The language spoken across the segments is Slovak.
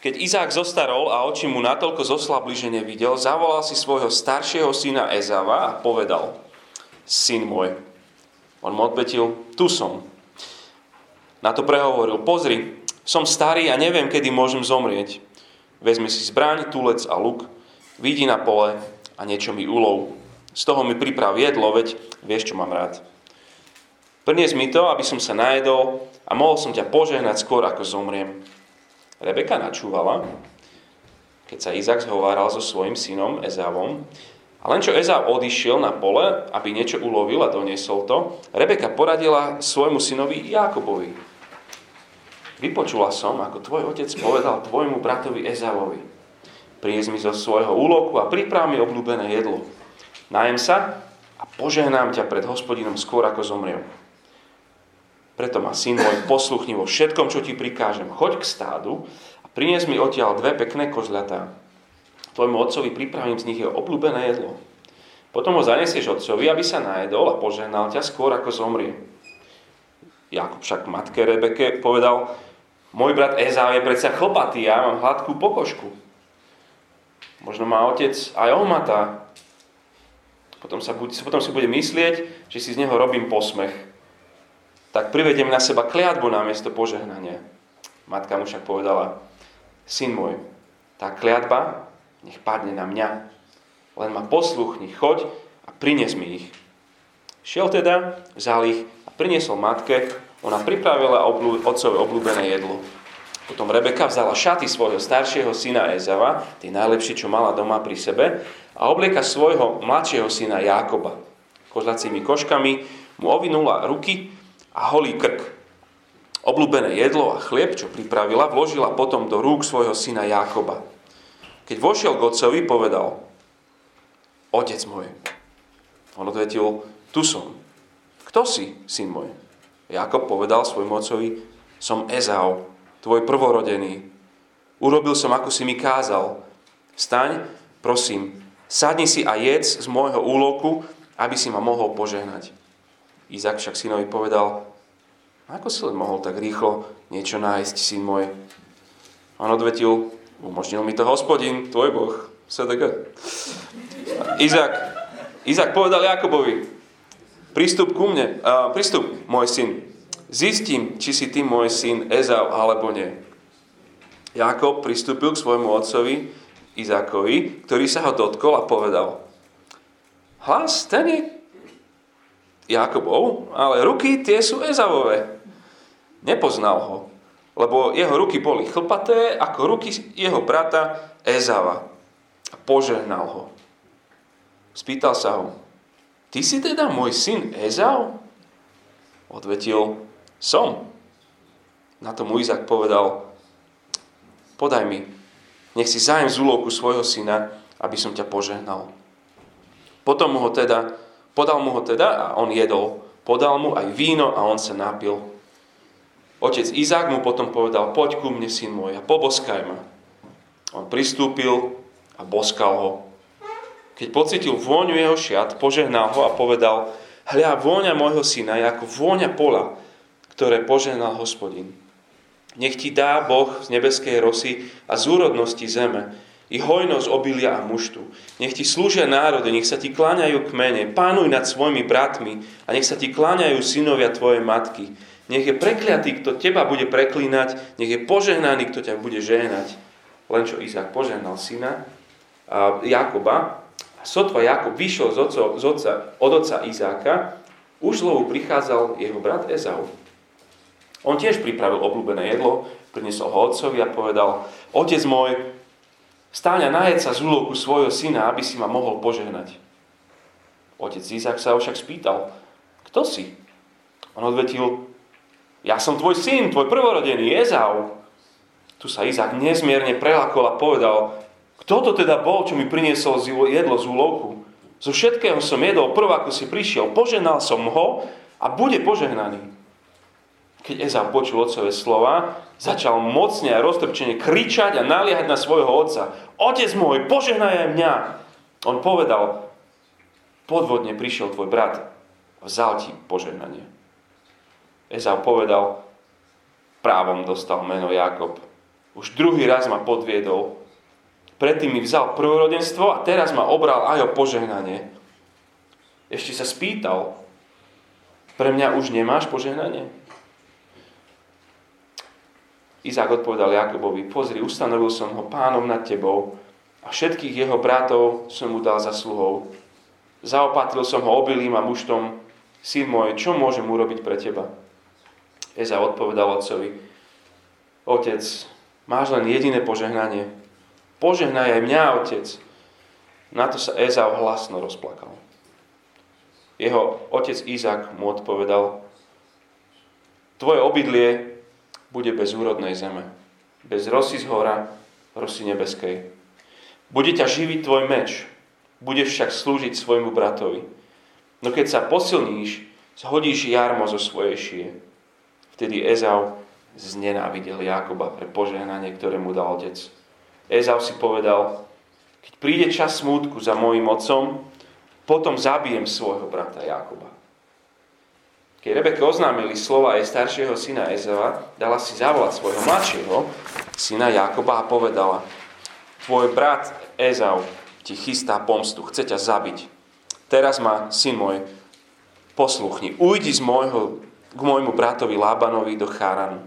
Keď Izák zostarol a oči mu natoľko zoslabli, že nevidel, zavolal si svojho staršieho syna Ezava a povedal, syn môj. On mu odpetil, tu som. Na to prehovoril, pozri, som starý a neviem, kedy môžem zomrieť. Vezmi si zbraň, tulec a luk, vidí na pole a niečo mi ulov. Z toho mi priprav jedlo, veď vieš, čo mám rád. Prinies mi to, aby som sa najedol a mohol som ťa požehnať skôr, ako zomriem. Rebeka načúvala, keď sa Izak zhováral so svojim synom Ezávom. A len čo Ezá odišiel na pole, aby niečo ulovil a doniesol to, Rebeka poradila svojmu synovi Jákobovi. Vypočula som, ako tvoj otec povedal tvojmu bratovi Ezávovi. Prinies mi zo svojho úloku a priprav mi obľúbené jedlo. Najem sa a požehnám ťa pred hospodinom skôr, ako zomriem. Preto ma, syn môj, posluchni vo všetkom, čo ti prikážem. Choď k stádu a prinies mi odtiaľ dve pekné kozľatá. Tvojmu otcovi pripravím z nich jeho obľúbené jedlo. Potom ho zanesieš otcovi, aby sa najedol a požehnal ťa skôr, ako zomrie. Jakub však matke Rebeke povedal, môj brat Ezá je predsa chlpatý, ja mám hladkú pokožku. Možno má otec aj ohmatá. Potom, sa, potom si bude myslieť, že si z neho robím posmech tak privediem na seba kliatbu na miesto požehnania. Matka mu však povedala, syn môj, tá kliatba nech padne na mňa. Len ma posluchni, choď a prines mi ich. Šiel teda, vzal ich a priniesol matke, ona pripravila oblú, otcové obľúbené jedlo. Potom Rebeka vzala šaty svojho staršieho syna Ezava, tie najlepšie, čo mala doma pri sebe, a oblieka svojho mladšieho syna Jákoba. Kozlacími koškami mu ovinula ruky a holý krk. Obľúbené jedlo a chlieb, čo pripravila, vložila potom do rúk svojho syna Jákoba. Keď vošiel k otcovi, povedal, Otec môj. On odvetil, tu som. Kto si, syn môj? Jakob povedal svojmu otcovi, som Ezau, tvoj prvorodený. Urobil som, ako si mi kázal. Staň, prosím, sadni si a jedz z môjho úloku, aby si ma mohol požehnať. Izak však synovi povedal, ako si len mohol tak rýchlo niečo nájsť, syn môj? On odvetil, umožnil mi to hospodin, tvoj boh, SDG. Izak, Izak povedal Jakobovi, prístup ku mne, uh, prístup, môj syn, zistím, či si ty môj syn Ezau alebo nie. Jakob pristúpil k svojmu otcovi Izakovi, ktorý sa ho dotkol a povedal, hlas, ten je Jakobov, ale ruky tie sú Ezavové. Nepoznal ho, lebo jeho ruky boli chlpaté ako ruky jeho brata Ezava. Požehnal ho. Spýtal sa ho, ty si teda môj syn Ezav? Odvetil, som. Na to mu Izak povedal, podaj mi, nech si zájem z úlovku svojho syna, aby som ťa požehnal. Potom ho teda Podal mu ho teda a on jedol. Podal mu aj víno a on sa napil. Otec Izák mu potom povedal, poď ku mne, syn môj, a poboskaj ma. On pristúpil a boskal ho. Keď pocitil vôňu jeho šiat, požehnal ho a povedal, hľa, vôňa môjho syna je ako vôňa pola, ktoré požehnal hospodin. Nech ti dá Boh z nebeskej rosy a z úrodnosti zeme, i hojnosť obilia a muštu. Nech ti slúžia národy, nech sa ti kláňajú kmene, pánuj nad svojimi bratmi a nech sa ti kláňajú synovia tvojej matky. Nech je prekliatý, kto teba bude preklínať, nech je požehnaný, kto ťa bude žehnať. Len čo Izák požehnal syna a Jakoba, a sotva Jakob vyšiel z oco, z oca, od oca Izáka, už zlovu prichádzal jeho brat Ezau. On tiež pripravil obľúbené jedlo, priniesol ho otcovi a povedal, otec môj, Stáňa najed sa z úloku svojho syna, aby si ma mohol požehnať. Otec Izak sa však spýtal, kto si? On odvetil, ja som tvoj syn, tvoj prvorodený, Ezau. Tu sa Izak nezmierne prelakol a povedal, kto to teda bol, čo mi priniesol jedlo z úlovku? Zo všetkého som jedol prv, ako si prišiel, poženal som ho a bude požehnaný. Keď Ezau počul otcové slova, začal mocne a roztrpčene kričať a naliehať na svojho otca. Otec môj, požehnaj aj mňa. On povedal, podvodne prišiel tvoj brat vzal ti požehnanie. Ezau povedal, právom dostal meno Jakob, Už druhý raz ma podviedol. Predtým mi vzal prvorodenstvo a teraz ma obral aj o požehnanie. Ešte sa spýtal, pre mňa už nemáš požehnanie? Izák odpovedal Jakobovi, pozri, ustanovil som ho pánom nad tebou a všetkých jeho bratov som mu dal za sluhou. Zaopatril som ho obilím a muštom, syn môj, čo môžem urobiť pre teba? Eza odpovedal otcovi, otec, máš len jediné požehnanie. Požehnaj aj mňa, otec. Na to sa Ezau hlasno rozplakal. Jeho otec Izak mu odpovedal, tvoje obydlie bude bez úrodnej zeme, bez rosy z hora, rosy nebeskej. Bude ťa živiť tvoj meč, budeš však slúžiť svojmu bratovi. No keď sa posilníš, zhodíš jarmo zo svojej šie. Vtedy Ezau znenávidel Jakoba pre požehnanie, ktoré mu dal otec. Ezau si povedal, keď príde čas smútku za mojim otcom, potom zabijem svojho brata Jakoba. Keď Rebeke oznámili slova jej staršieho syna Ezava, dala si zavolať svojho mladšieho syna Jakoba a povedala, tvoj brat Ezau ti chystá pomstu, chce ťa zabiť. Teraz ma, syn môj, posluchni, ujdi z môjho, k môjmu bratovi Lábanovi do Cháranu.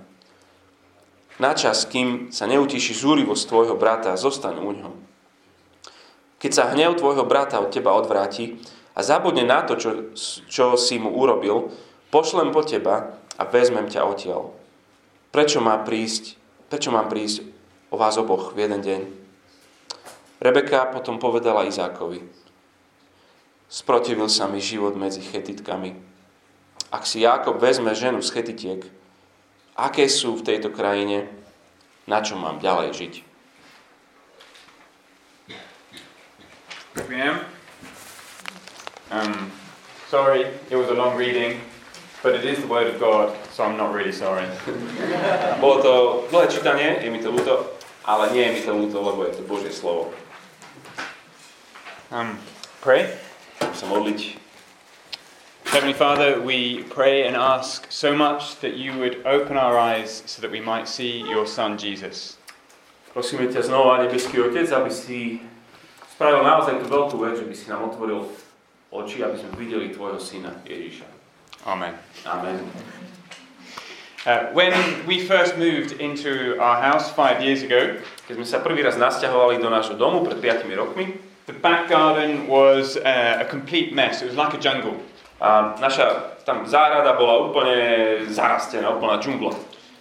Načas, kým sa neutiši zúrivosť tvojho brata, zostaň u ňom. Keď sa hnev tvojho brata od teba odvráti a zabudne na to, čo, čo si mu urobil, pošlem po teba a vezmem ťa odtiaľ. Prečo, má prísť, prečo mám prísť o vás oboch v jeden deň? Rebeka potom povedala Izákovi, sprotivil sa mi život medzi chetitkami. Ak si Jákob vezme ženu z chetitiek, aké sú v tejto krajine, na čo mám ďalej žiť? Ďakujem. Um, sorry, it was a long reading, but it is the word of God, so I'm not really sorry. Bolo to dlhé čítanie, je mi to ľúto, ale nie je mi to ľúto, lebo je to Božie slovo. Um, pray. Sa modliť. Heavenly Father, we pray and ask so much that you would open our eyes so that we might see your Son Jesus. Prosíme ťa znova, nebeský Otec, aby si spravil naozaj tú veľkú vec, že by si nám otvoril oči, aby sme videli Tvojho Syna Ježíša. Amen. Amen. Uh, when we first moved into our house five years ago, Keď sme sa prvý raz nasťahovali do nášho domu pred 5 rokmi, the back garden was uh, a complete mess. It was like a jungle. a naša tam záhrada bola úplne zarastená, úplná džungla.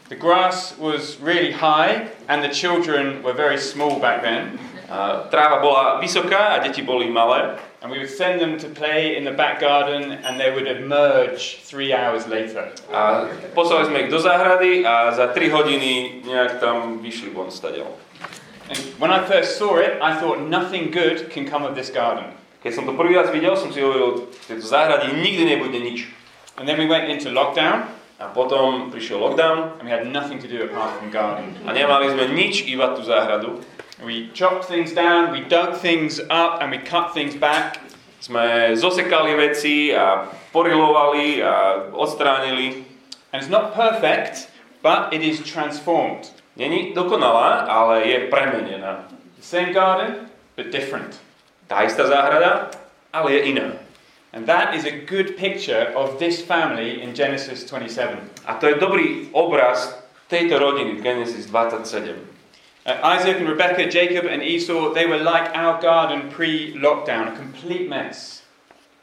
The grass was really high, and the children were very small back then. A tráva bola vysoká a deti boli malé. And we would send them to play in the back garden, and they would emerge three hours later. A poslali sme ich do záhrady a za 3 hodiny nejak tam vyšli von stadiaľ. And when I first saw it, I thought nothing good can come of this garden. Keď som to prvý raz videl, som si hovoril, v tejto záhrade nikdy nebude nič. And then we went into lockdown, A potom prišiel lockdown and we had nothing to do apart from garden. a nemali sme nič, iba tú záhradu. We chopped things down, we dug things up, and we cut things back. Sme zosekali veci a porilovali a odstránili. And it's not perfect, but it is transformed. Není dokonalá, ale je premenená. The same garden, but different. Tá istá záhrada, ale je iná. And that is a good picture of this family in Genesis 27. A to je dobrý obraz tejto rodiny v Genesis 27. Uh, Isaac and Rebekah, Jacob and Esau, they were like our garden pre lockdown, a complete mess.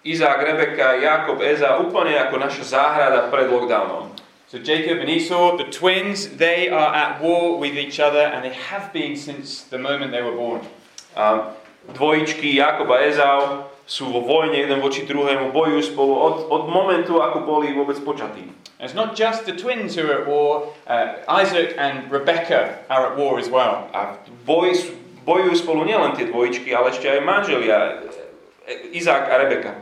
Izák, Rebeka, Jakob, Eza, úplne ako naša záhrada pred lockdownom. So Jacob and Esau, the twins, they are at war with each other and they have been since the moment they were born. A dvojičky Jakob a Ezau sú vo vojne jeden voči druhému, bojujú spolu od, od momentu, ako boli vôbec počatí. It's not just the twins who are at war, uh, Isaac and Rebekah are at war as well. A boj, bojujú spolu nielen tie dvojičky, ale ešte aj manželia e, Izák a Rebeka.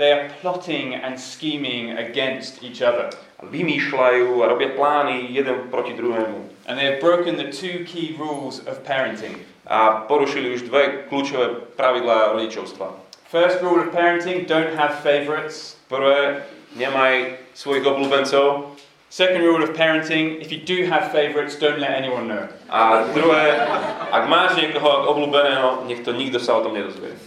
They are plotting and scheming against each other. Vymýšľajú a robia plány jeden proti druhému. And they have broken the two key rules of parenting. A porušili už dve kľúčové pravidlá rodičovstva. First rule of parenting don't have favorites. Prvé, nemaj svojich obľúbencov. Second rule of parenting if you do have favorites, don't let anyone know. A druhé, ak máš niekoho obľúbeného, nech to nikto sa o tom nedozvie.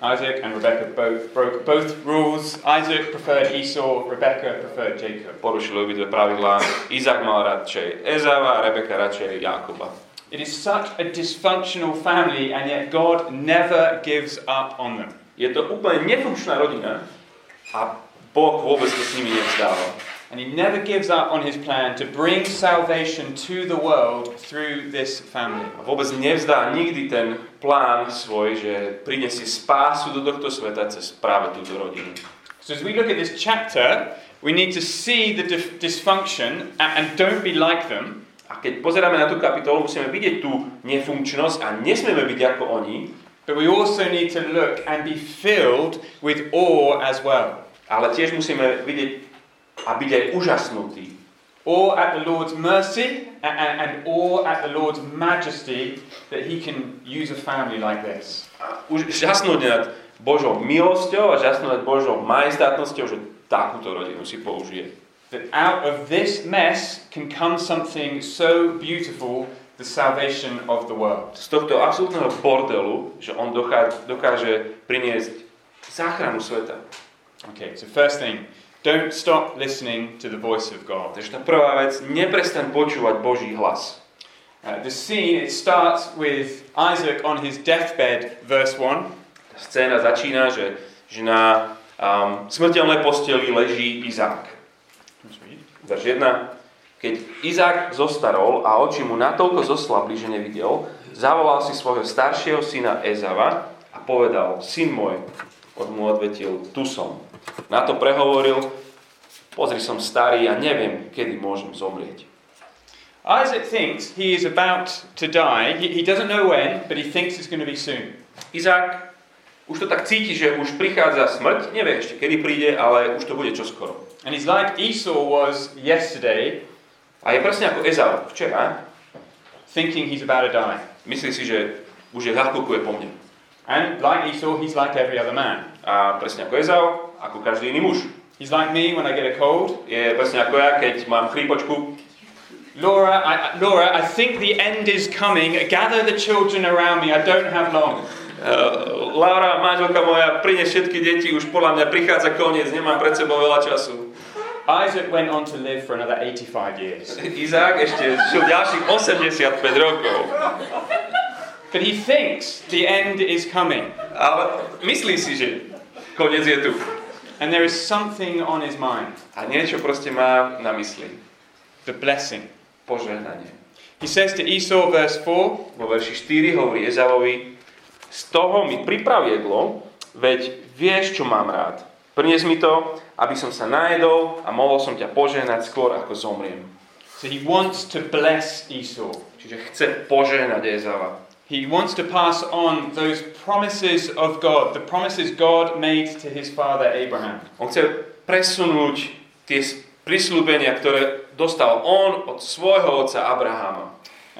Isaac and Rebecca both broke both rules. Isaac preferred Esau, Rebecca preferred Jacob. Porušili obidve pravidlá. Izak mal radšej Ezava Rebeka radšej Jakoba. It is such a dysfunctional family, and yet God never gives up on them. Je to úplne nefunkčná rodina a Boh vôbec to s nimi nevzdáva. And he never gives up on his plan to bring salvation to the world through this family. A vôbec nevzdá nikdy ten plán svoj, že prinesie spásu do tohto sveta cez práve túto rodinu. So as we look at this chapter, we need to see the dysfunction and, and don't be like them. A keď pozeráme na tú kapitolu, musíme vidieť tú nefunkčnosť a nesmieme byť ako oni, But we also need to look and be filled with awe as well. Ale tiež musíme vidieť a byť aj úžasnutí. Awe at the Lord's mercy and, and, and awe at the Lord's majesty that he can use a family like this. A už žasnúť nad Božou milosťou a žasnúť nad Božou majestátnosťou, že takúto rodinu si použije. That out of this mess can come something so beautiful, the salvation of the world. Z tohto absolútneho bordelu, že on dokáže, dokáže priniesť záchranu sveta. Okay, so first thing, don't stop listening to the voice of God. Takže tá prvá vec, neprestaň počúvať Boží hlas. Uh, the scene, it starts with Isaac on his deathbed, verse 1. Tá scéna začína, že, že na um, smrteľnej posteli leží Izák. Verš 1. Keď Izák zostarol a oči mu natoľko zoslabli, že nevidel, zavolal si svojho staršieho syna Ezava a povedal, syn môj, od mu odvetil, tu som. Na to prehovoril, pozri som starý a neviem, kedy môžem zomrieť. Isaac thinks he is about to die. He, he doesn't know when, but he thinks it's going to be soon. Izák už to tak cíti, že už prichádza smrť, nevie ešte kedy príde, ale už to bude čoskoro. And he's like Esau was yesterday, A je presne ako Ezau včera, thinking he's about to die. myslí si, že už je zakúkuje po mne. And like Esau, he's like every other man. A presne ako Ezau, ako každý iný muž. He's like me when I get a cold. Je presne ako ja, keď mám chrípočku. Laura, I, Laura, I think the end is coming. Gather the children around me. I don't have long. Uh, Laura, manželka moja, prinies všetky deti, už podľa mňa prichádza koniec, nemám pred sebou veľa času. Isaac went on to live for another 85 years. Izák ešte žil ďalších 85 rokov. But he thinks the end is coming. Ale myslí si, že koniec je tu. And there is something on his mind A niečo proste má na mysli. the blessing. Požehnanie. He says to Esau, verse 4, Vo verši 4 hovorí Ezavovi, z toho mi priprav jedlo, veď vieš, čo mám rád. Prinies mi to, aby som sa najedol a mohol som ťa požehnať skôr, ako zomriem. So he wants to bless Esau. Čiže chce požehnať Ezava. He wants to pass on those promises of God, the promises God made to his father Abraham. On chce presunúť tie prislúbenia, ktoré dostal on od svojho otca Abraháma.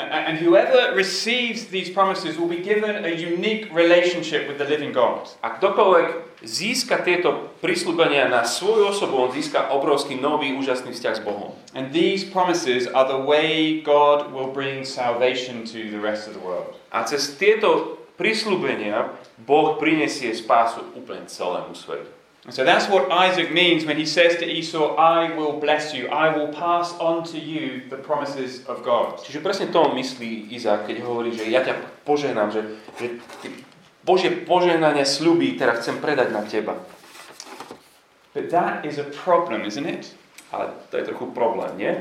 And whoever receives these promises will be given a unique relationship with the living God. A ktokoľvek získa tieto prislúbenia na svoju osobu, on získa obrovský nový, úžasný vzťah s Bohom. And these promises are the way God will bring salvation to the rest of the world. A cez tieto prislúbenia Boh prinesie spásu úplne celému svetu. And so that's what Isaac means when he says to Esau, I will bless you, I will pass on to you the promises of God. Čiže presne to myslí Izák, keď hovorí, že ja ťa požehnám, že, že Božie požehnania sľubí, teraz chcem predať na teba. But that is a problem, isn't it? Ale to je trochu problém, nie?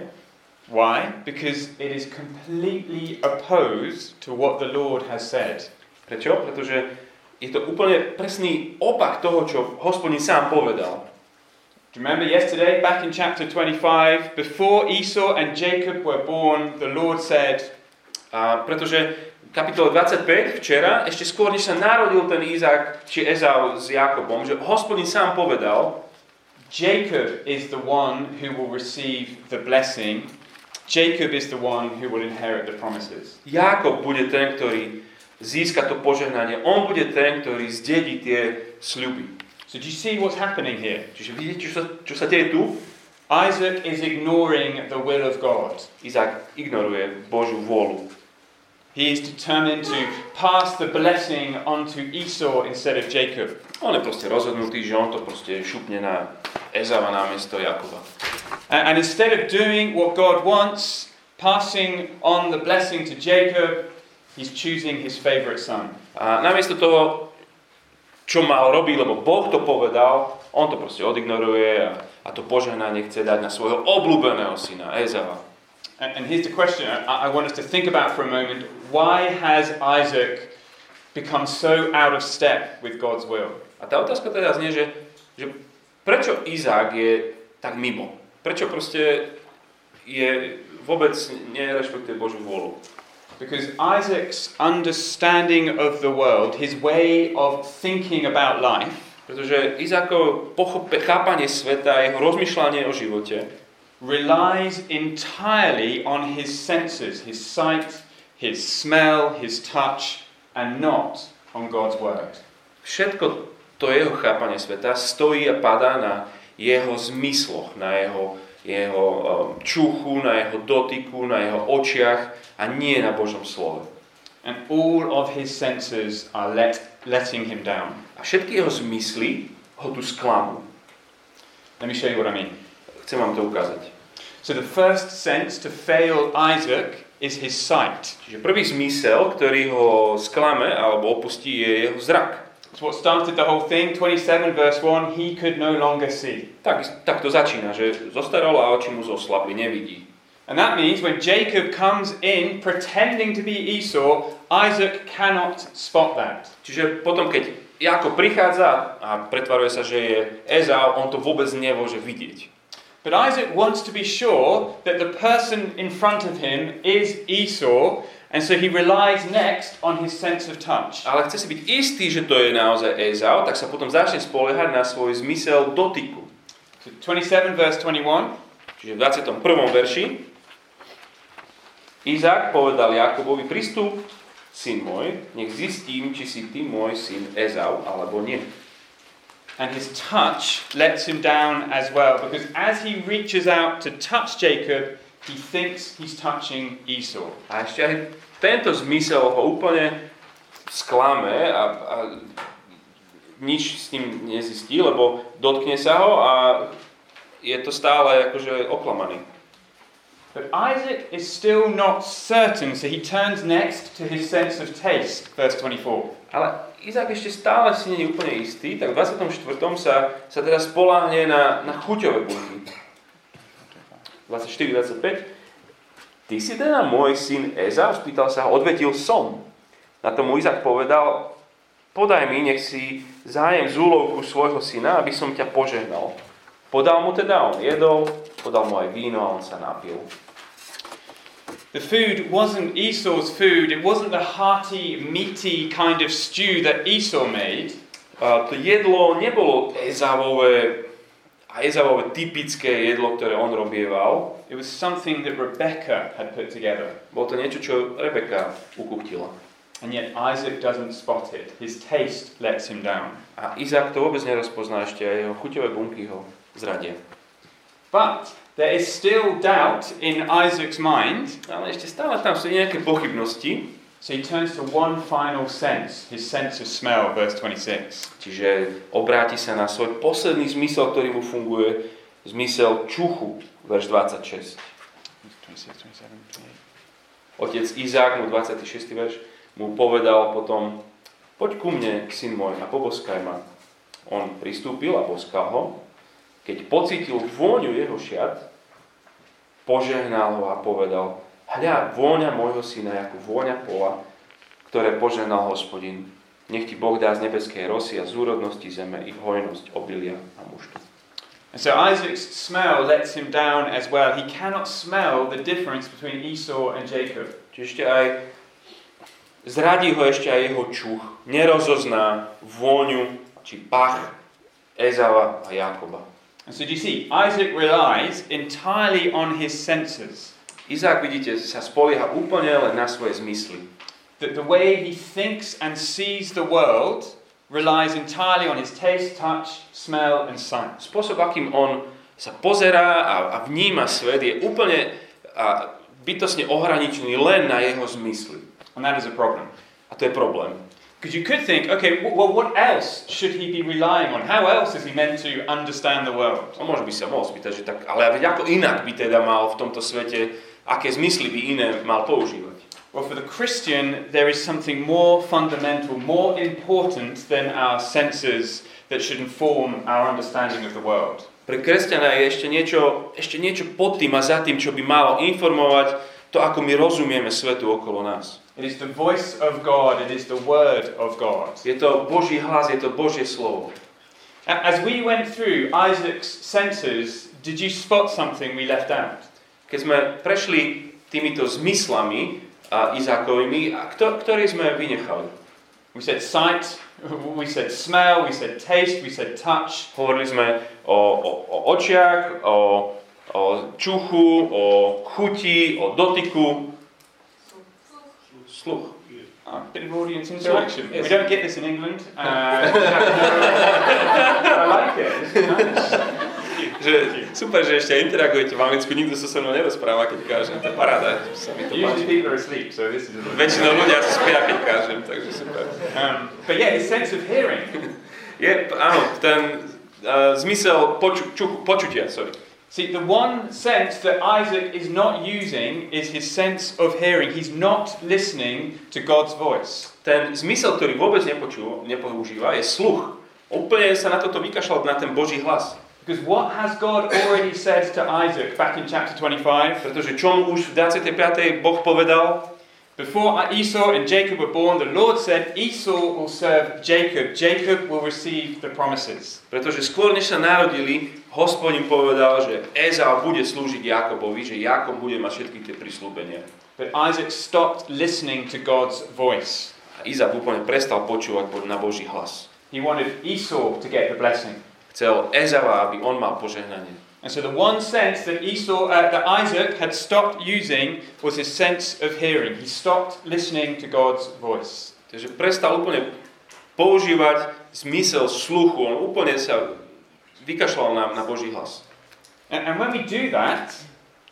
Why? Because it is completely opposed to what the Lord has said. Prečo? Pretože je to úplne presný opak toho, čo hospodin sám povedal. Do you remember yesterday, back in chapter 25, before Esau and Jacob were born, the Lord said, A pretože kapitol 25 včera, ešte skôr, než sa narodil ten Izák či Ezau s Jakobom, že hospodin sám povedal, Jacob is the one who will receive the blessing. Jacob is the one who will inherit the promises. Jákob bude ten, ktorý získa to požehnanie. On bude ten, ktorý zdedí tie sľuby. So do you see what's happening here? Čiže vidíte, čo sa, čo sa deje tu? Isaac is ignoring the will of God. Izák ignoruje Božiu vôľu. He is determined to pass the blessing onto Esau instead of Jacob. On je proste rozhodnutý, že on to proste šupne na Ezava namiesto Jakoba. And, and instead of doing what God wants, passing on the blessing to Jacob, he's choosing his favorite son. A namiesto toho, čo mal robiť, lebo Boh to povedal, on to proste odignoruje a, a to požehnanie chce dať na svojho obľúbeného syna Ezava. And, and here's the question I, I want us to think about for a moment. Why has Isaac become so out of step with God's will? A tá otázka teda znie, že, že prečo Izák je tak mimo? Prečo proste je vôbec nerešpektuje Božiu vôľu? Because Isaac's understanding of the world, his way of thinking about life, Pretože pochope, chápanie sveta, jeho rozmýšľanie o živote relies entirely on his senses, his sight, his smell, his touch, and not on God's word. všetko to jeho chápanie sveta stojí a padá na jeho zmysloch, na jeho, jeho um, čuchu, na jeho dotyku, na jeho očiach a nie na Božom slove. And all of his senses are let, letting him down. A všetky jeho zmysly ho tu sklamú. Let me show you what I mean. Chcem vám to ukázať. So, the first sense to fail Isaac is his sight. Čiže prvý zmysel, ktorý ho sklame alebo opustí, je jeho zrak. It's what started the whole thing. 27 verse 1 he could no longer see. Tak, tak to začína, že zostaralo a oči mu zoslabli, nevidí. And that means when Jacob comes in pretending to be Esau, Isaac cannot spot that. Čiže potom, keď Jakob prichádza a pretvaruje sa, že je Ezau, on to vôbec nemôže vidieť. But Isaac wants to be sure that the person in front of him is Esau, and so he relies next on his sense of touch. Ale chce si byť istý, že to je naozaj Ezau, tak sa potom začne spoliehať na svoj zmysel dotyku. So 27 verse 21. Čiže v 21. verši Izák povedal Jakobovi, pristup, syn môj, nech zistím, či si ty môj syn Ezau, alebo nie. And his touch lets him down as well, because as he reaches out to touch Jacob, he thinks he's touching Esau. A ešte aj tento zmysel ho úplne sklame a, a nič s ním nezistí, lebo dotkne sa ho a je to stále akože oklamaný. But Isaac is still not certain, so he turns next to his sense of taste, verse 24. Ale Izák ešte stále si nie je úplne istý, tak v 24. sa, sa teda spoláhne na, na chuťové bunky. 24-25. Ty si teda môj syn Ezau? Spýtal sa ho, odvetil som. Na tomu Izák povedal, podaj mi, nech si zájem z úlovku svojho syna, aby som ťa požehnal. Podal mu teda, on jedol, podal mu aj víno a on sa napil. The food wasn't Esau's food, it wasn't the hearty, meaty kind of stew that Esau made. A to jedlo nebolo Ezavové, a Ezavové typické jedlo, ktoré on robieval. It was something that Rebecca had put together. Bolo to niečo, čo Rebeka ukuchtila. And yet Isaac doesn't spot it. His taste lets him down. A Izák to vôbec nerozpozná ešte a jeho chuťové bunky ho zradia. But there is still doubt in Isaac's mind, Ale ešte stále tam sú nejaké pochybnosti, so he turns to one final sense, his sense of smell, verse 26. čiže obráti sa na svoj posledný zmysel, ktorý mu funguje, zmysel čuchu, verš 26. 26, 27, 28. Otec Izák mu 26. verš mu povedal potom, poď ku mne, syn môj, a poboskaj ma. On pristúpil a boskal ho. Keď pocítil vôňu jeho šiat, požehnal ho a povedal, hľa, vôňa môjho syna, ako vôňa pola, ktoré požehnal hospodin. Nech ti Boh dá z nebeskej rosy a z úrodnosti zeme i hojnosť obilia a muštu. And so Isaac's smell lets him down as well. He cannot smell the difference between Esau and Jacob. Čiže aj zradí ho ešte aj jeho čuch. Nerozozná vôňu či pach Ezava a Jakoba. And so do you see, Isaac relies entirely on his senses. Izák, vidíte, sa spolieha úplne len na svoje zmysly. That the way he thinks and sees the world relies entirely on his taste, touch, smell, and sight. Spôsob, akým on sa pozerá a, a vníma svet, je úplne a, bytosne ohraničený len na jeho zmysly. And that is a problem. A to je problém. Because you could think, okay, well, what else should he be relying on? How else is he meant to understand the world? No možno by sa mohol spýtať, že tak, ale ako inak by teda mal v tomto svete, aké zmysly by iné mal používať? Well, for the Christian, there is something more fundamental, more important than our senses that should inform our understanding of the world. Pre kresťana je ešte niečo, ešte niečo pod tým a za tým, čo by malo informovať to, ako my rozumieme svetu okolo nás. It is the voice of God, it is the word of God. Je to Boží hlas, je to Božie slovo. As we went through Isaac's senses, did you spot something we left out? Keď sme prešli týmito zmyslami a Izákovými, a kto, ktorý sme vynechali? We said sight, we said smell, we said taste, we said touch. Hovorili sme o, o, o očiach, o, o čuchu, o chuti, o dotyku. Sluch. A bit of audience interaction. Yes. We don't get this in England. Uh, I like it. It's nice. Že, super, že ešte interagujete v Anglicku, nikto sa so mnou nerozpráva, keď kážem, to je paráda, sa mi to páči. asleep, so this is Väčšinou ľudia spia, keď kážem, takže super. Um, but yeah, his sense of hearing. Je, áno, ten uh, zmysel poču, ču, počutia, sorry. See, the one sense that Isaac is not using is his sense of hearing. He's not listening to God's voice. Ten zmysel, ktorý vôbec nepočú, nepoužíva, je sluch. Úplne sa na toto vykašľal, na ten Boží hlas. Because what has God already said to Isaac back in chapter 25? Pretože čo mu už v 25. Boh povedal, Before Esau and Jacob were born, the Lord said, Esau will serve Jacob, Jacob will receive the promises. pretože skôr než sa narodili, hospodin povedal, že Ezau bude slúžiť Jakobovi, že Jakob bude mať všetky tie prislúbenia. But Isaac stopped listening to God's voice. A Izak úplne prestal počúvať na Boží hlas. He wanted Esau to get the blessing. Chcel Ezava, aby on mal požehnanie. And so the one sense that Esau, uh, that Isaac had stopped using was his sense of hearing. He stopped listening to God's voice. Takže prestal úplne používať zmysel sluchu. On úplne sa vykašľal na, na Boží hlas. And, and when we do that,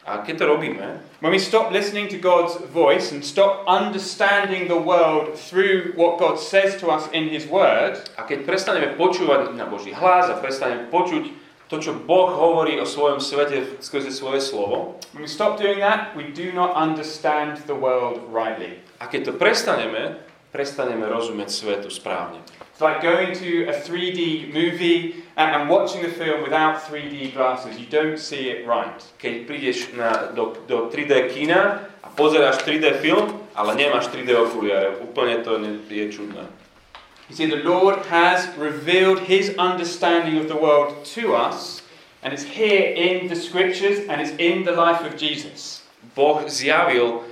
A keď to robíme, when we stop listening to God's voice and stop understanding the world through what God says to us in His Word, a keď prestaneme počúvať na Boží hlas a prestaneme počuť to, čo Boh hovorí o svojom svete skrze svoje slovo, when we stop doing that, we do not understand the world rightly. a keď to prestaneme, prestaneme rozumieť svetu správne. It's like going to a 3D movie and, and watching the film without 3D glasses. You don't see it right. Keď prídeš na, do, do 3D kina a pozeráš 3D film, ale nemáš 3D okuliare, úplne to ne, je čudné. You see, the Lord has revealed His understanding of the world to us, and it's here in the scriptures and it's in the life of Jesus. Boh zjavil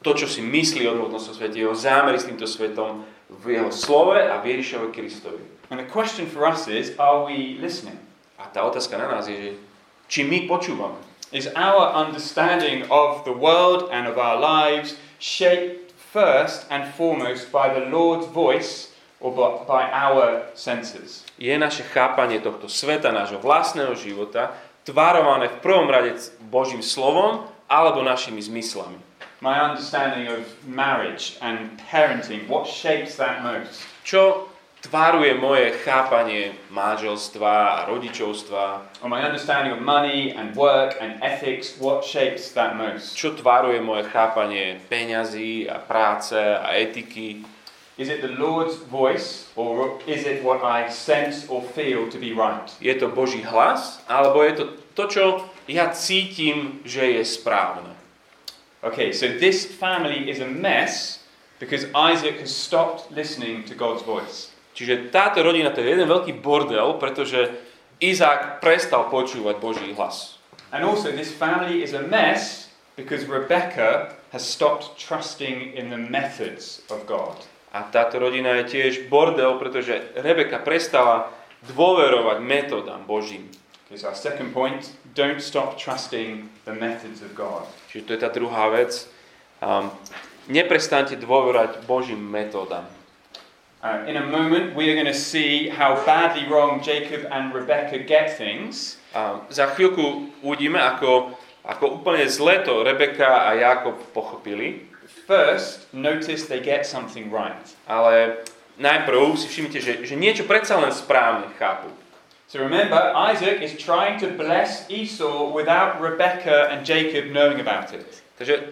to, čo si myslí o hmotnosti svete, jeho zámery s týmto svetom v jeho slove a v Ježišovi Kristovi. And the question for us is are we listening? A tá otázka na nás je, že či my počúvame. Is our understanding of the world and of our lives shaped first and foremost by the Lord's voice or by, our senses? Je naše chápanie tohto sveta, nášho vlastného života, tvarované v prvom rade Božím slovom alebo našimi zmyslami. My understanding of marriage and parenting, what shapes that most? Čo tvaruje moje chápanie manželstva a rodičovstva? Or my understanding of money and work and ethics, what shapes that most? Čo tvaruje moje chápanie peňazí a práce a etiky? Is it the Lord's voice or is it what I sense or feel to be right? Je to Boží hlas? Alebo je to to, čo ja cítim, že je správne? Okay, so this family is a mess because Isaac has stopped listening to God's voice. Čiže táto rodina to je jeden veľký bordel, pretože Izák prestal počúvať Boží hlas. And also, this family is a mess because Rebecca has stopped trusting in the methods of God. A táto rodina je tiež bordel, pretože Rebeka prestala dôverovať metodám Božím. Okay, so our second point don't stop trusting the methods of God. Čiže to je tá druhá vec. Um, neprestaňte dôverovať Božím metódam. Uh, in a moment, we are going to see how badly wrong Jacob and Rebecca get things. A za chvíľku uvidíme, ako, ako úplne zle to Rebeka a Jakob pochopili. First, notice they get something right. Ale najprv si všimnite, že, že niečo predsa len správne chápu. So remember, Isaac is trying to bless Esau without Rebecca and Jacob knowing about it. Takže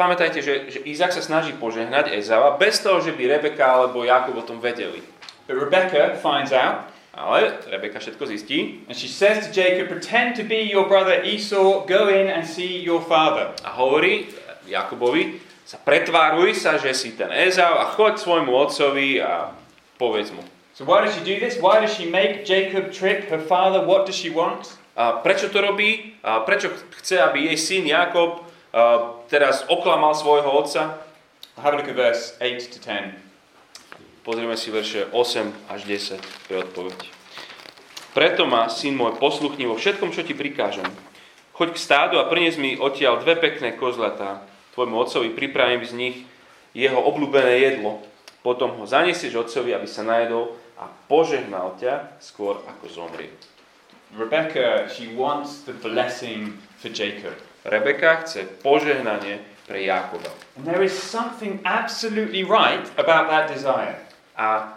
pamätajte, že, že Izak sa snaží požehnať Ezava bez toho, že by Rebeka alebo Jakob o tom vedeli. But Rebecca finds out, Ale Rebeka všetko zistí and she says to Jacob, Pretend to be your brother Esau, go in and see your father. a hovorí Jakobovi, sa pretváruj sa, že si ten Ezav a choď svojmu otcovi a povedz mu. So why does she do this? Why does she make Jacob trip her father? What does she want? A prečo to robí? A prečo chce, aby jej syn Jakob a teraz oklamal svojho otca? Have a look at verse 8 to 10. Pozrieme si verše 8 až 10, to je odpoveď. Preto ma, syn môj, posluchni vo všetkom, čo ti prikážem. Choď k stádu a prinies mi odtiaľ dve pekné kozlatá. Tvojmu otcovi pripravím z nich jeho obľúbené jedlo. Potom ho zaniesieš otcovi, aby sa najedol a požehnal ťa skôr ako zomrie. Rebecca, she wants the blessing for Jacob. Rebeka chce požehnanie pre Jákoba. And there is something absolutely right about that desire. A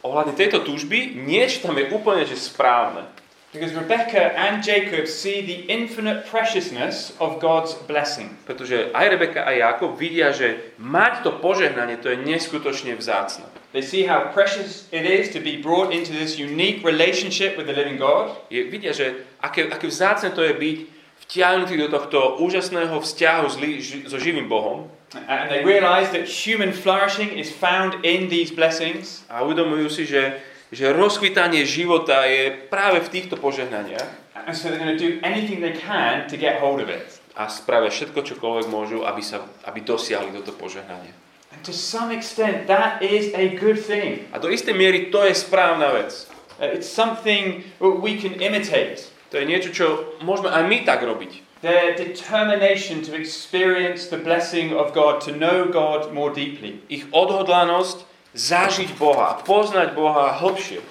ohľadne tejto túžby, niečo tam je úplne že správne. Because Rebecca and Jacob see the infinite preciousness of God's blessing. Pretože aj Rebeka a Jákob vidia, že mať to požehnanie, to je neskutočne vzácne. They see how precious it is to be brought into this unique relationship with the living God. Je, vidia, že aké, aké vzácne to je byť vtiahnutý do tohto úžasného vzťahu s ži, so živým Bohom. And they realize that human flourishing is found in these blessings. A uvedomujú si, že, že rozkvitanie života je práve v týchto požehnaniach. And so they're going to do anything they can to get hold of it. A spravia všetko, čokoľvek môžu, aby, sa, aby dosiahli toto požehnanie. And to some extent, that is a good thing. A do istej miery to je správna vec. Uh, It's something we can imitate. To je niečo, čo môžeme aj my tak robiť. Their determination to experience the blessing of God, to know God more deeply. Ich odhodlanosť zažiť Boha poznať Boha hlbšie.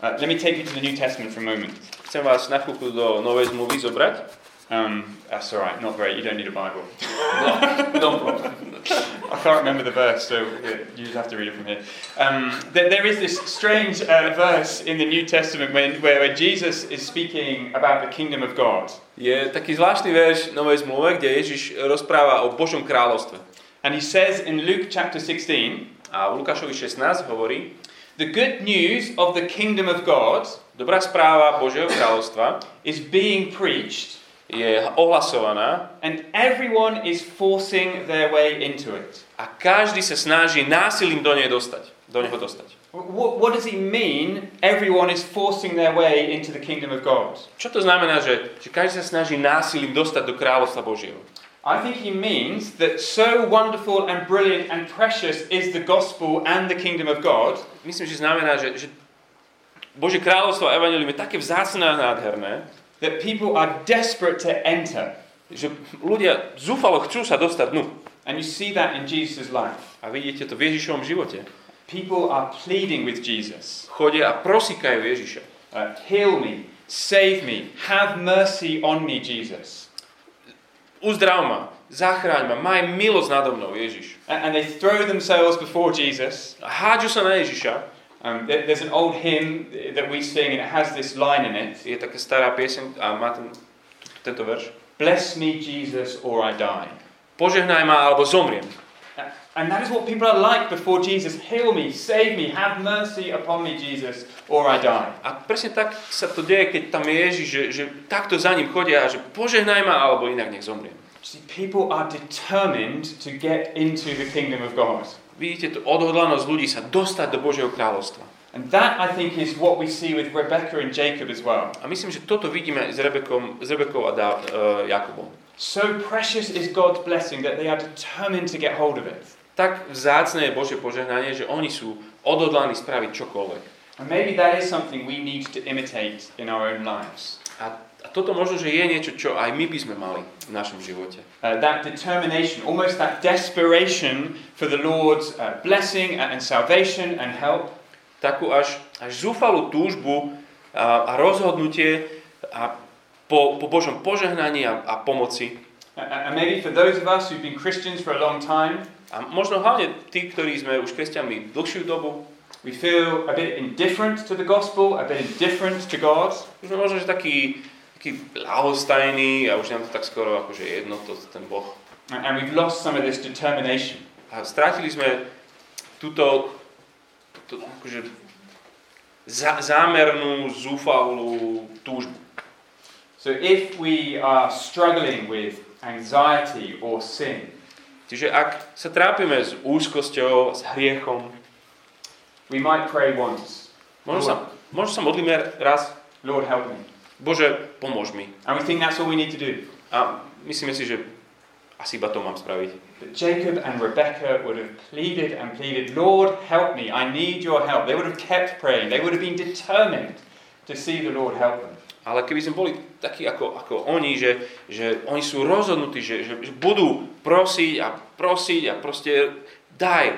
Uh, let me take you to the New Testament for a moment. Chcem vás na chvíľku do Novej zmluvy zobrať. Um, that's all right, not great. You don't need a Bible. No problem. I can't remember the verse, so you just have to read it from here. Um, there, there is this strange uh, verse in the New Testament when, where, where Jesus is speaking about the kingdom of God. Je taký zvláštny verš Novej zmluve, kde Ježiš rozpráva o Božom kráľovstve. And he says in Luke chapter 16, A v Lukášovi 16 hovorí, the good news of the kingdom of God dobrá správa Božieho kráľovstva is being preached, je ohlasovaná and everyone is forcing their way into it. a každý sa snaží násilím do nej dostať. Do neho dostať. What, what does he mean? Everyone is forcing their way into the kingdom of God. Čo to znamená, že, že každý sa snaží násilím dostať do kráľovstva Božieho? I think he means that so wonderful and brilliant and precious is the gospel and the kingdom of God Myslím, že znamená, že, že Božie kráľovstvo a evanelium je také vzácne a nádherné, that people are desperate to enter. že ľudia zúfalo chcú sa dostať dnu. And you see that in Jesus' life. A vidíte to v Ježišovom živote. People are pleading with Jesus Chodia a prosíkajú Ježiša. uh, Heal me, save me, have mercy on me, Jesus. Uzdrav ma, zachráň ma, maj milosť nado mnou, Ježiš. A- And they throw themselves before Jesus. A hádžu sa na Ježiša. Um, there- there's an old hymn that we sing, and it has this line in it Je taká stará pieseň a má ten, tento verš. Bless me, Jesus, or I die. Požehnaj ma, alebo zomriem. And that is what people are like before Jesus. Heal me, save me, have mercy upon me, Jesus, or I die. A presne tak sa to deje, keď tam je Ježiš, že, že takto za ním chodia, že požehnaj ma, alebo inak nech zomriem. See, people are determined to get into the kingdom of God. Vidíte tu odhodlanosť ľudí sa dostať do Božieho kráľovstva. And that, I think, is what we see with Rebecca and Jacob as well. A myslím, že toto vidíme s, Rebekom, s Rebekou a Dá, uh, Jakobom. So precious is God's blessing that they are determined to get hold of it. Tak vzácne je Božie požehnanie, že oni sú odhodlaní spraviť čokoľvek. And maybe that is something we need to imitate in our own lives. A a toto možno, že je niečo, čo aj my by sme mali v našom živote. Uh, that determination, almost that desperation for the Lord's uh, blessing and, and salvation and help. Takú až, až zúfalú túžbu a, a rozhodnutie a po, po Božom požehnaní a, a pomoci. Uh, and maybe for those of us who've been Christians for a long time, A možno hlavne tí, ktorí sme už kresťanmi dlhšiu dobu, we feel a bit indifferent to the gospel, a bit indifferent to God. možno, že taký, taký ľahostajný a už nám to tak skoro akože jedno, to, ten Boh. And and we've lost some of this determination. A strátili sme túto, túto akože za, zámernú, zúfalú túžbu. So if we are struggling with anxiety or sin, Čiže ak sa trápime s úzkosťou, s hriechom, we might pray once, možno sa, možno sa modlíme raz, Lord help me. Bože, pomôž mi. And we think that's all we need to do. A myslíme si, že asi iba to mám spraviť. But Jacob and Rebekah would have pleaded and pleaded, Lord help me, I need your help. They would have kept praying. They would have been determined to see the Lord help them. Ale keby sme boli takí ako, ako oni, že, že oni sú rozhodnutí, že, že, že budú prosiť a prosiť a proste daj.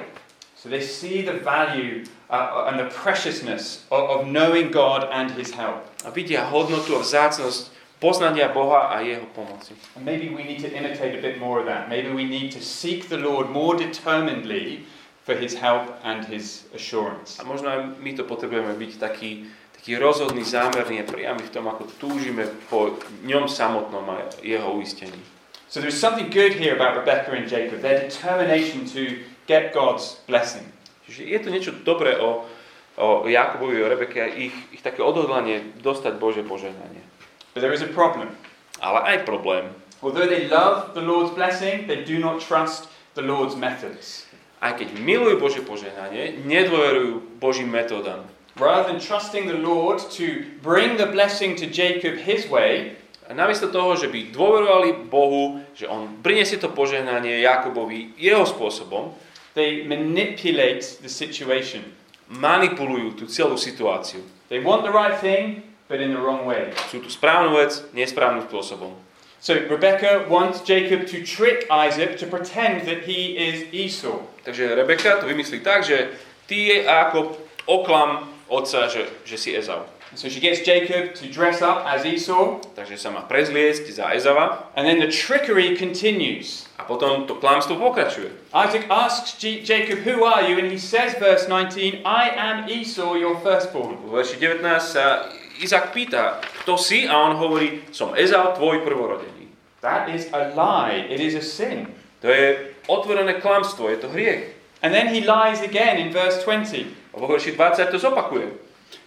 So they see the value uh, and the preciousness of, of knowing God and His help. A vidia hodnotu a vzácnosť poznania Boha a Jeho pomoci. And maybe we need to imitate a bit more of that. Maybe we need to seek the Lord more determinedly for His help and His assurance. A možno aj my to potrebujeme byť taký, taký rozhodný, zámerný a priamy v tom, ako túžime po ňom samotnom a jeho uistení. So there's something good here about Rebecca and Jacob, their determination to get God's blessing. Čiže je to niečo dobré o, o Jakobovi, o Rebeke a ich, ich také odhodlanie dostať Bože požehnanie. But there is a problem. Ale aj problém. Although they love the Lord's blessing, they do not trust the Lord's methods. Aj keď milujú Bože požehnanie, nedôverujú Božím metódam. Rather than trusting the Lord to bring the blessing to Jacob his way, A namiesto toho, že by dôverovali Bohu, že On prinesie to požehnanie Jakobovi jeho spôsobom, they manipulate the situation. manipulujú tú celú situáciu. They want the right thing, but in the wrong way. Sú tu správnu vec, nesprávnym spôsobom. So Rebecca wants Jacob to trick Isaac to pretend that he is Esau. Takže Rebeka to vymyslí tak, že ty je ako oklam otca, že, že si Ezau. So she gets Jacob to dress up as Esau, Takže sa má prezliecť za Ezava and then the trickery continues. a potom to klamstvo pokračuje. Isaac asks J- Jacob, Who are you? And he says, verse 19, I am Esau, your firstborn. V verši 19 sa Izak pýta, kto si? A on hovorí, som Ezau, tvoj prvorodený. That is a lie. It is a sin. To je otvorené klamstvo, je to hriech. And then he lies again in verse 20. A vo verši 20 to zopakuje.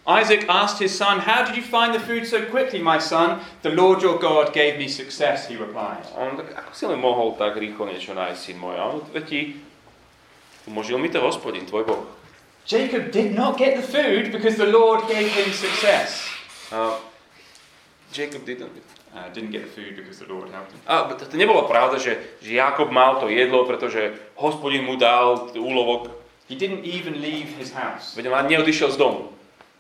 Isaac asked his son, How did you find the food so quickly, my son? The Lord your God gave me success, he replied. On tak, ako si len mohol tak rýchlo niečo nájsť, syn môj? A on odvetí, umožnil mi to hospodin, tvoj Boh. Jacob did not get the food because the Lord gave him success. A Jacob didn't. Uh, didn't get the food because the Lord helped him. A to, to nebolo pravda, že, že Jakob mal to jedlo, pretože hospodin mu dal úlovok, He didn't even leave his house. veď on neodišiel z domu.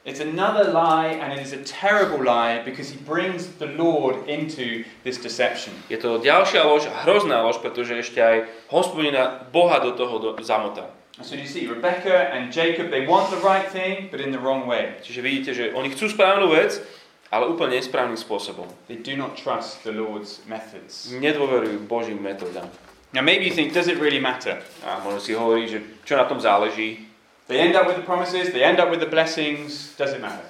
It's another lie, and it is a terrible lie because he brings the Lord into this deception. Je to ďalšia lož, hrozná lož, pretože ešte aj hospodina Boha do toho do, zamotá. So you see, Rebecca and Jacob, they want the right thing, but in the wrong way. Čiže vidíte, že oni chcú správnu vec, ale úplne nesprávnym spôsobom. They do not trust the Lord's methods. Nedôverujú Božím metódam. Now, maybe you think, does it really matter? A možno si hovorí, že čo na tom záleží, They end up with the promises, they end up with the blessings, does it matter?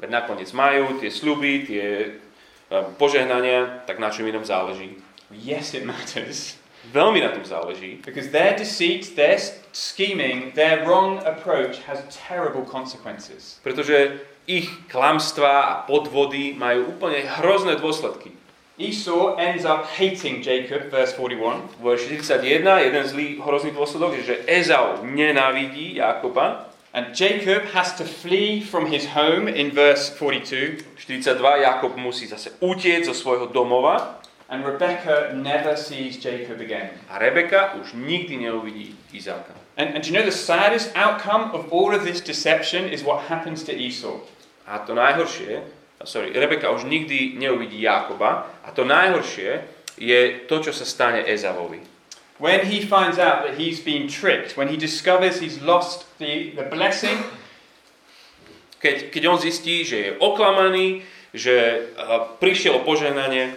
veď nakoniec majú tie sľuby, tie eh, požehnania, tak na čom inom záleží. Yes, it matters. Veľmi na tom záleží, Because their deceit, their scheming, their wrong approach has terrible consequences. pretože ich klamstvá a podvody majú úplne hrozné dôsledky. Esau ends up hating Jacob, verse 41. V verši 41, jeden zlý hrozný dôsledok je, že Ezau nenávidí Jakoba. And Jacob has to flee from his home in verse 42. 42, Jakob musí zase utiecť zo svojho domova And Rebecca never sees Jacob again. a Rebeka už nikdy neuvidí Izáka. And, and do you know the saddest outcome of all of this deception is what happens to Esau? A to najhoršie, sorry, Rebeka už nikdy neuvidí Jákoba a to najhoršie je to, čo sa stane Ezavovi. When he finds out that he's been tricked, when he discovers he's lost the, the blessing, Keď, keď on zistí, že je oklamaný, že uh, prišiel o požehnanie,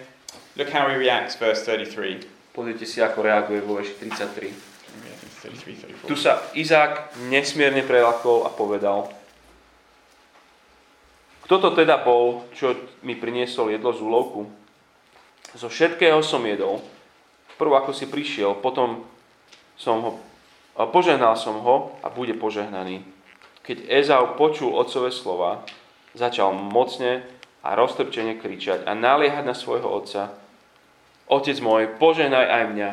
look how he reacts, verse 33. pozrite si, ako reaguje vo verši 33. Yeah, I think it's 33, 34. Tu sa Izák nesmierne prelakol a povedal, kto to teda bol, čo mi priniesol jedlo z úlovku? Zo všetkého som jedol. Prv ako si prišiel, potom som ho, požehnal som ho a bude požehnaný. Keď Ezau počul otcové slova, začal mocne a roztrpčene kričať a naliehať na svojho otca. Otec môj, požehnaj aj mňa.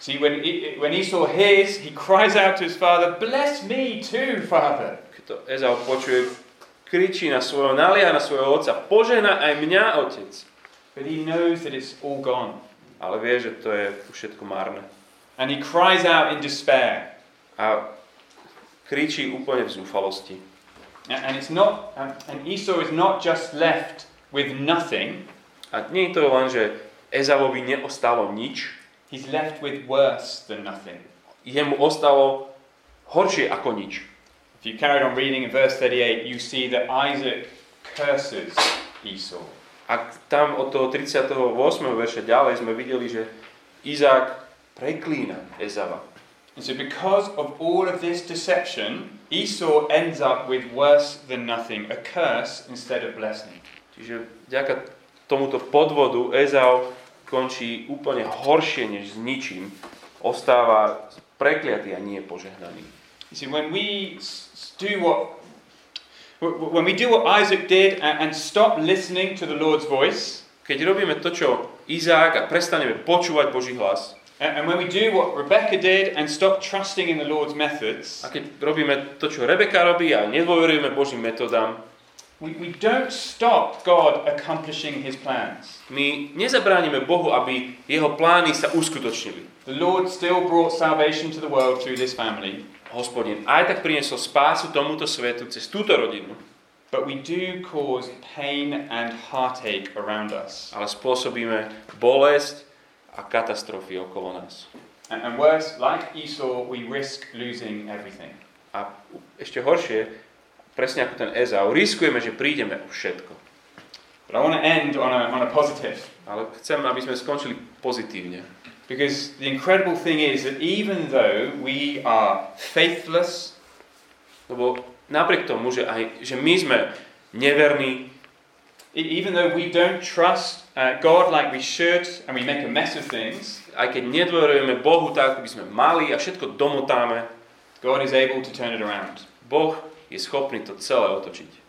See, when, when Esau hears, he cries out to his father, Bless me too, father. To Ezau počuje, kričí na svojho, nalieha na svojho otca, požehnaj aj mňa, otec. But he knows that it's all gone. Ale vie, že to je všetko márne. And he cries out in despair. A kričí úplne v zúfalosti. And it's not, um, and Esau is not just left with nothing, A nie je to len, že Ezavovi neostalo nič, he's left with worse than nothing. jemu ostalo horšie ako nič. If you carried on reading in verse 38, you see that Isaac curses Esau. A tam od toho 38. verša ďalej sme videli, že Izák preklína Ezava. And so, because of all of this deception, Esau ends up with worse than nothing, a curse instead of blessing. Čiže vďaka tomuto podvodu Ezau končí úplne horšie než s ničím. Ostáva prekliatý a nie požehnaný. You see, when we do what when we do what Isaac did and, stop listening to the Lord's voice, Keď robíme to, čo Izák a prestaneme počúvať Boží hlas, and, and when we do what Rebecca did and stop trusting in the Lord's methods, a keď robíme to, čo Rebeka robí a nedôverujeme Božím metodám, we, we don't stop God accomplishing his plans. my nezabránime Bohu, aby jeho plány sa uskutočnili. The Lord still brought salvation to the world through this family, Hospodin aj tak priniesol spásu tomuto svetu cez túto rodinu, but we do cause pain and heartache around us. ale spôsobíme bolesť a katastrofy okolo nás. And, and worse, like Esau, we risk losing everything. A ešte horšie, presne ako ten Ezau, riskujeme, že prídeme o všetko. But I want to end on a, on a positive. Ale chcem, aby sme skončili pozitívne. Because the incredible thing is that even though we are faithless, Lebo napriek tomu, že, aj, že my sme neverní, e- even though we don't trust uh, God like we should, and we make a mess of things, aj keď nedôverujeme Bohu tak, ako by sme mali a všetko domotáme, God is able to turn it around. Boh je schopný to celé otočiť.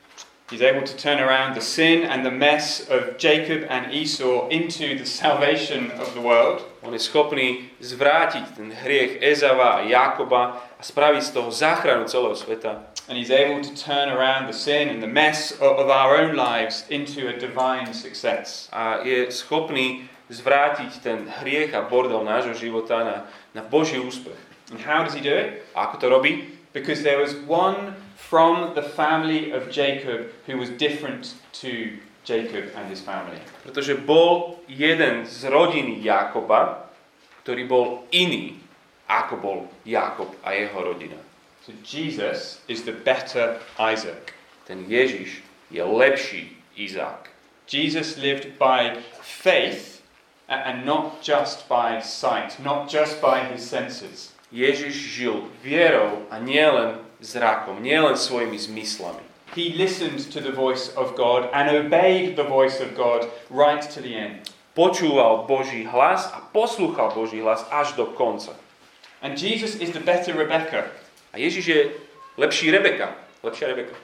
He's able to turn around the sin and the mess of Jacob and Esau into the salvation of the world. On je schopný zvrátiť ten hriech Ezava a Jákoba a spraviť z toho záchranu celého sveta. And he's able to turn around the sin and the mess of, of our own lives into a divine success. A je schopný zvrátiť ten hriech a bordel nášho života na, na Boží úspech. And how does he do it? A ako to robí? Because there was one from the family of Jacob who was different to Jacob and his family. Pretože bol jeden z rodiny Jákoba, ktorý bol iný, ako bol Jákob a jeho rodina. So Jesus is the better Isaac. Ten Ježiš je lepší Izák. Jesus lived by faith and not just by sight, not just by his senses. Ježiš žil vierou a nielen zrakom, nielen svojimi zmyslami. He listened to the voice of God and obeyed the voice of God right to the end. Počúval Boží hlas a poslúchal Boží hlas až do konca. And Jesus is the better Rebecca. A Ježiš je lepší Rebeka. Lepšia Rebeka.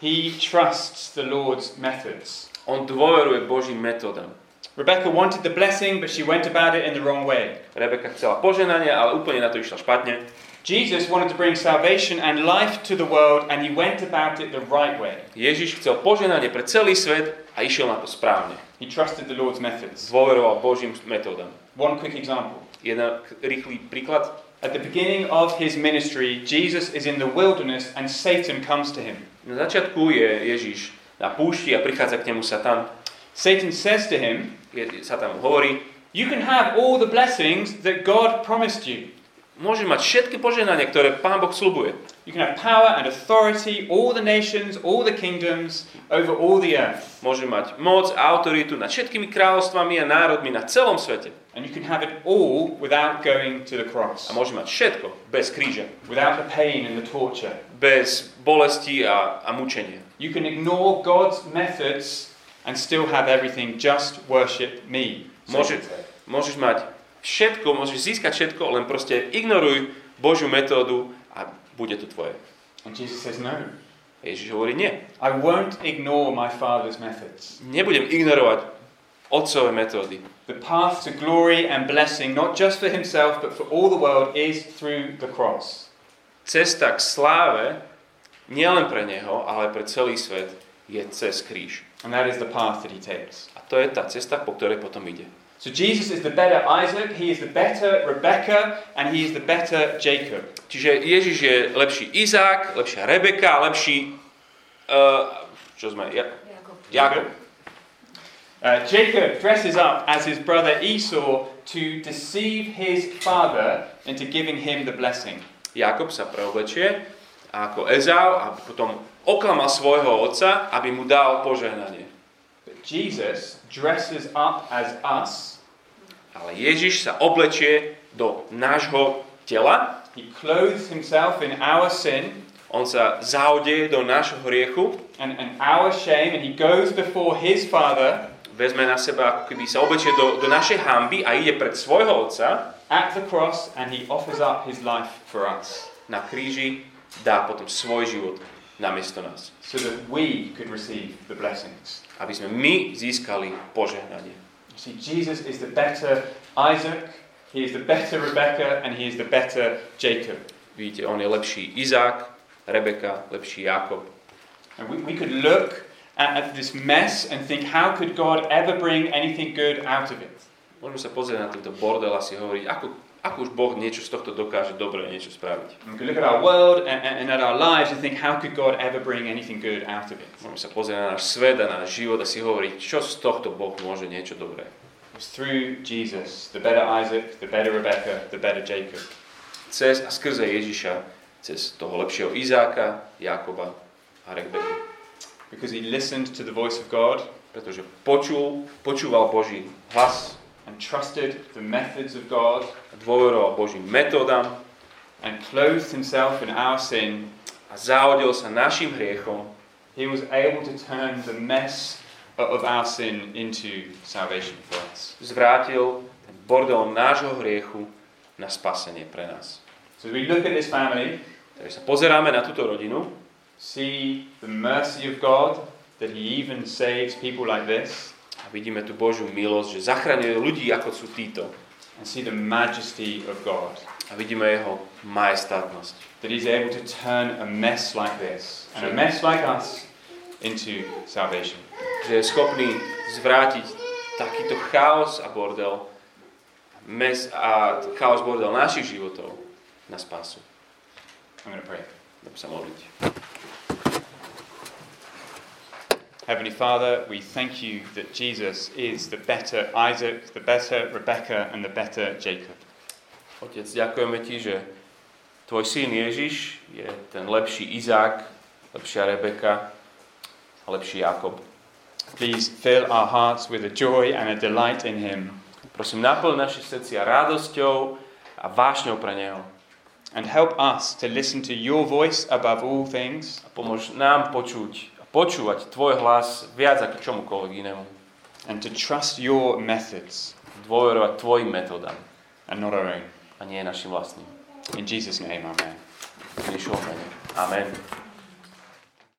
He trusts the Lord's methods. On dôveruje Božím metodám. Rebecca wanted the blessing, but she went about it in the wrong way. Rebeka chcela poženanie, ale úplne na to išla špatne. Jesus wanted to bring salvation and life to the world, and he went about it the right way. Ježiš chcel poženanie pre celý svet a išiel na to správne. He trusted the Lord's methods. Dôveroval Božím metodám. One quick example. Jeden rýchly príklad. At the beginning of his ministry, Jesus is in the wilderness and Satan comes to him. Na začiatku je Ježiš na púšti a prichádza k nemu Satan. Satan says to him, Satan hovorí, You can have all the blessings that God promised you. Môže mať všetky požehnania, ktoré Pán Boh slubuje. You can have power and authority, all the nations, all the kingdoms over all the earth. Môže mať moc a autoritu nad všetkými kráľovstvami a národmi na celom svete. And you can have it all without going to the cross, A môže mať všetko bez kríža, without the pain and the torture. bez bolesti a, a mučenia. You can ignore God's methods and still have everything, just worship me. Môže, môžeš mať všetko, môžeš získať všetko, len proste ignoruj Božiu metódu a bude to tvoje. And Jesus says, No, Ježiš hovorí, nie. I won't ignore my Father's methods. Nebudem ignorovať otcové metódy. The path to glory and blessing, not just for himself, but for all the world, is through the cross. Cesta k sláve, nielen pre neho, ale pre celý svet, je cez kríž. And that is the path that he takes. A to je tá cesta, po ktorej potom ide. So Jesus is the better Isaac, he is the better Rebecca, and he is the better Jacob. Čiže Ježiš je lepší Izák, lepšia Rebeka, lepší... Uh, čo sme? Ja, Jakob. Uh, Jacob dresses up as his brother Esau to deceive his father into giving him the blessing. Jakob sa preoblečie ako Ezau a potom oklamal svojho otca, aby mu dal požehnanie. But Jesus dresses up as us, Ale Ježiš sa oblečie do nášho tela, he clothes himself in our sin on sa zaodeje do nášho hriechu, and, and our shame, and he goes before his father vezme na seba, ako keby sa oblečie do, do našej hamby a ide pred svojho otca at the cross and he offers up his life for us na kríži, dá potom svoj život namiesto nás. so that we could receive the blessings. Aby sme my získali požehnanie. You see, Jesus is the better Isaac, he is the better Rebecca, and he is the better Jacob. Vidíte, on je lepší Izák, Rebeka, lepší Jakob. And we, we could look at, at this mess and think, how could God ever bring anything good out of it? Môžeme sa pozrieť na tento bordel a si hovoriť, ako, ako už Boh niečo z tohto dokáže dobre niečo spraviť. We look at our world and, at our lives and think, how could God ever bring anything good out of it? Môžeme sa pozrieť na náš svet a na náš život a si hovoriť, čo z tohto Boh môže niečo dobré. It's through Jesus, the better Isaac, the better Rebecca, the better Jacob. Cez a skrze Ježiša, cez toho lepšieho Izáka, Jakoba a Rebeku. Because he listened to the voice of God Pretože počul, počúval Boží hlas, and trusted the methods of God. Dôveroval Božím metódam and clothed himself in our sin, a zahodil sa našim hriechom, he was able to turn the mess of our sin into salvation for us. zvrátil ten bordel nášho hriechu na spasenie pre nás. So as we look at this family, Takže sa pozeráme na túto rodinu, see the mercy of God, that He even saves people like this, a vidíme tu Božiu milosť, že zachraňuje ľudí, ako sú títo. and see the majesty of God, A vidíme jeho majestátnosť. that He's able to turn a mess like this, and a mess like us, into salvation. Že je schopný zvrátiť takýto chaos a bordel, mes a chaos bordel našich životov na spásu. I'm going to pray. Budem sa modliť. Heavenly Father, we thank you that Jesus is the better Isaac, the better Rebecca, and the better Jacob. Otec, ďakujeme Ti, že Tvoj syn Ježiš je ten lepší Izák, lepšia Rebeka a lepší Jakob. Please fill our hearts with a joy and a delight in Him, Prosím, naplň naše srdcia radosťou a vášňou pre Neho. and help us to listen to Your voice above all things, A pomôž nám počuť počúvať Tvoj hlas viac ako čomukoľvek inému. and to trust Your methods Dôverovať Tvojim metodám and not our own. a nie našim vlastným. In Jesus' name, Amen. Amen.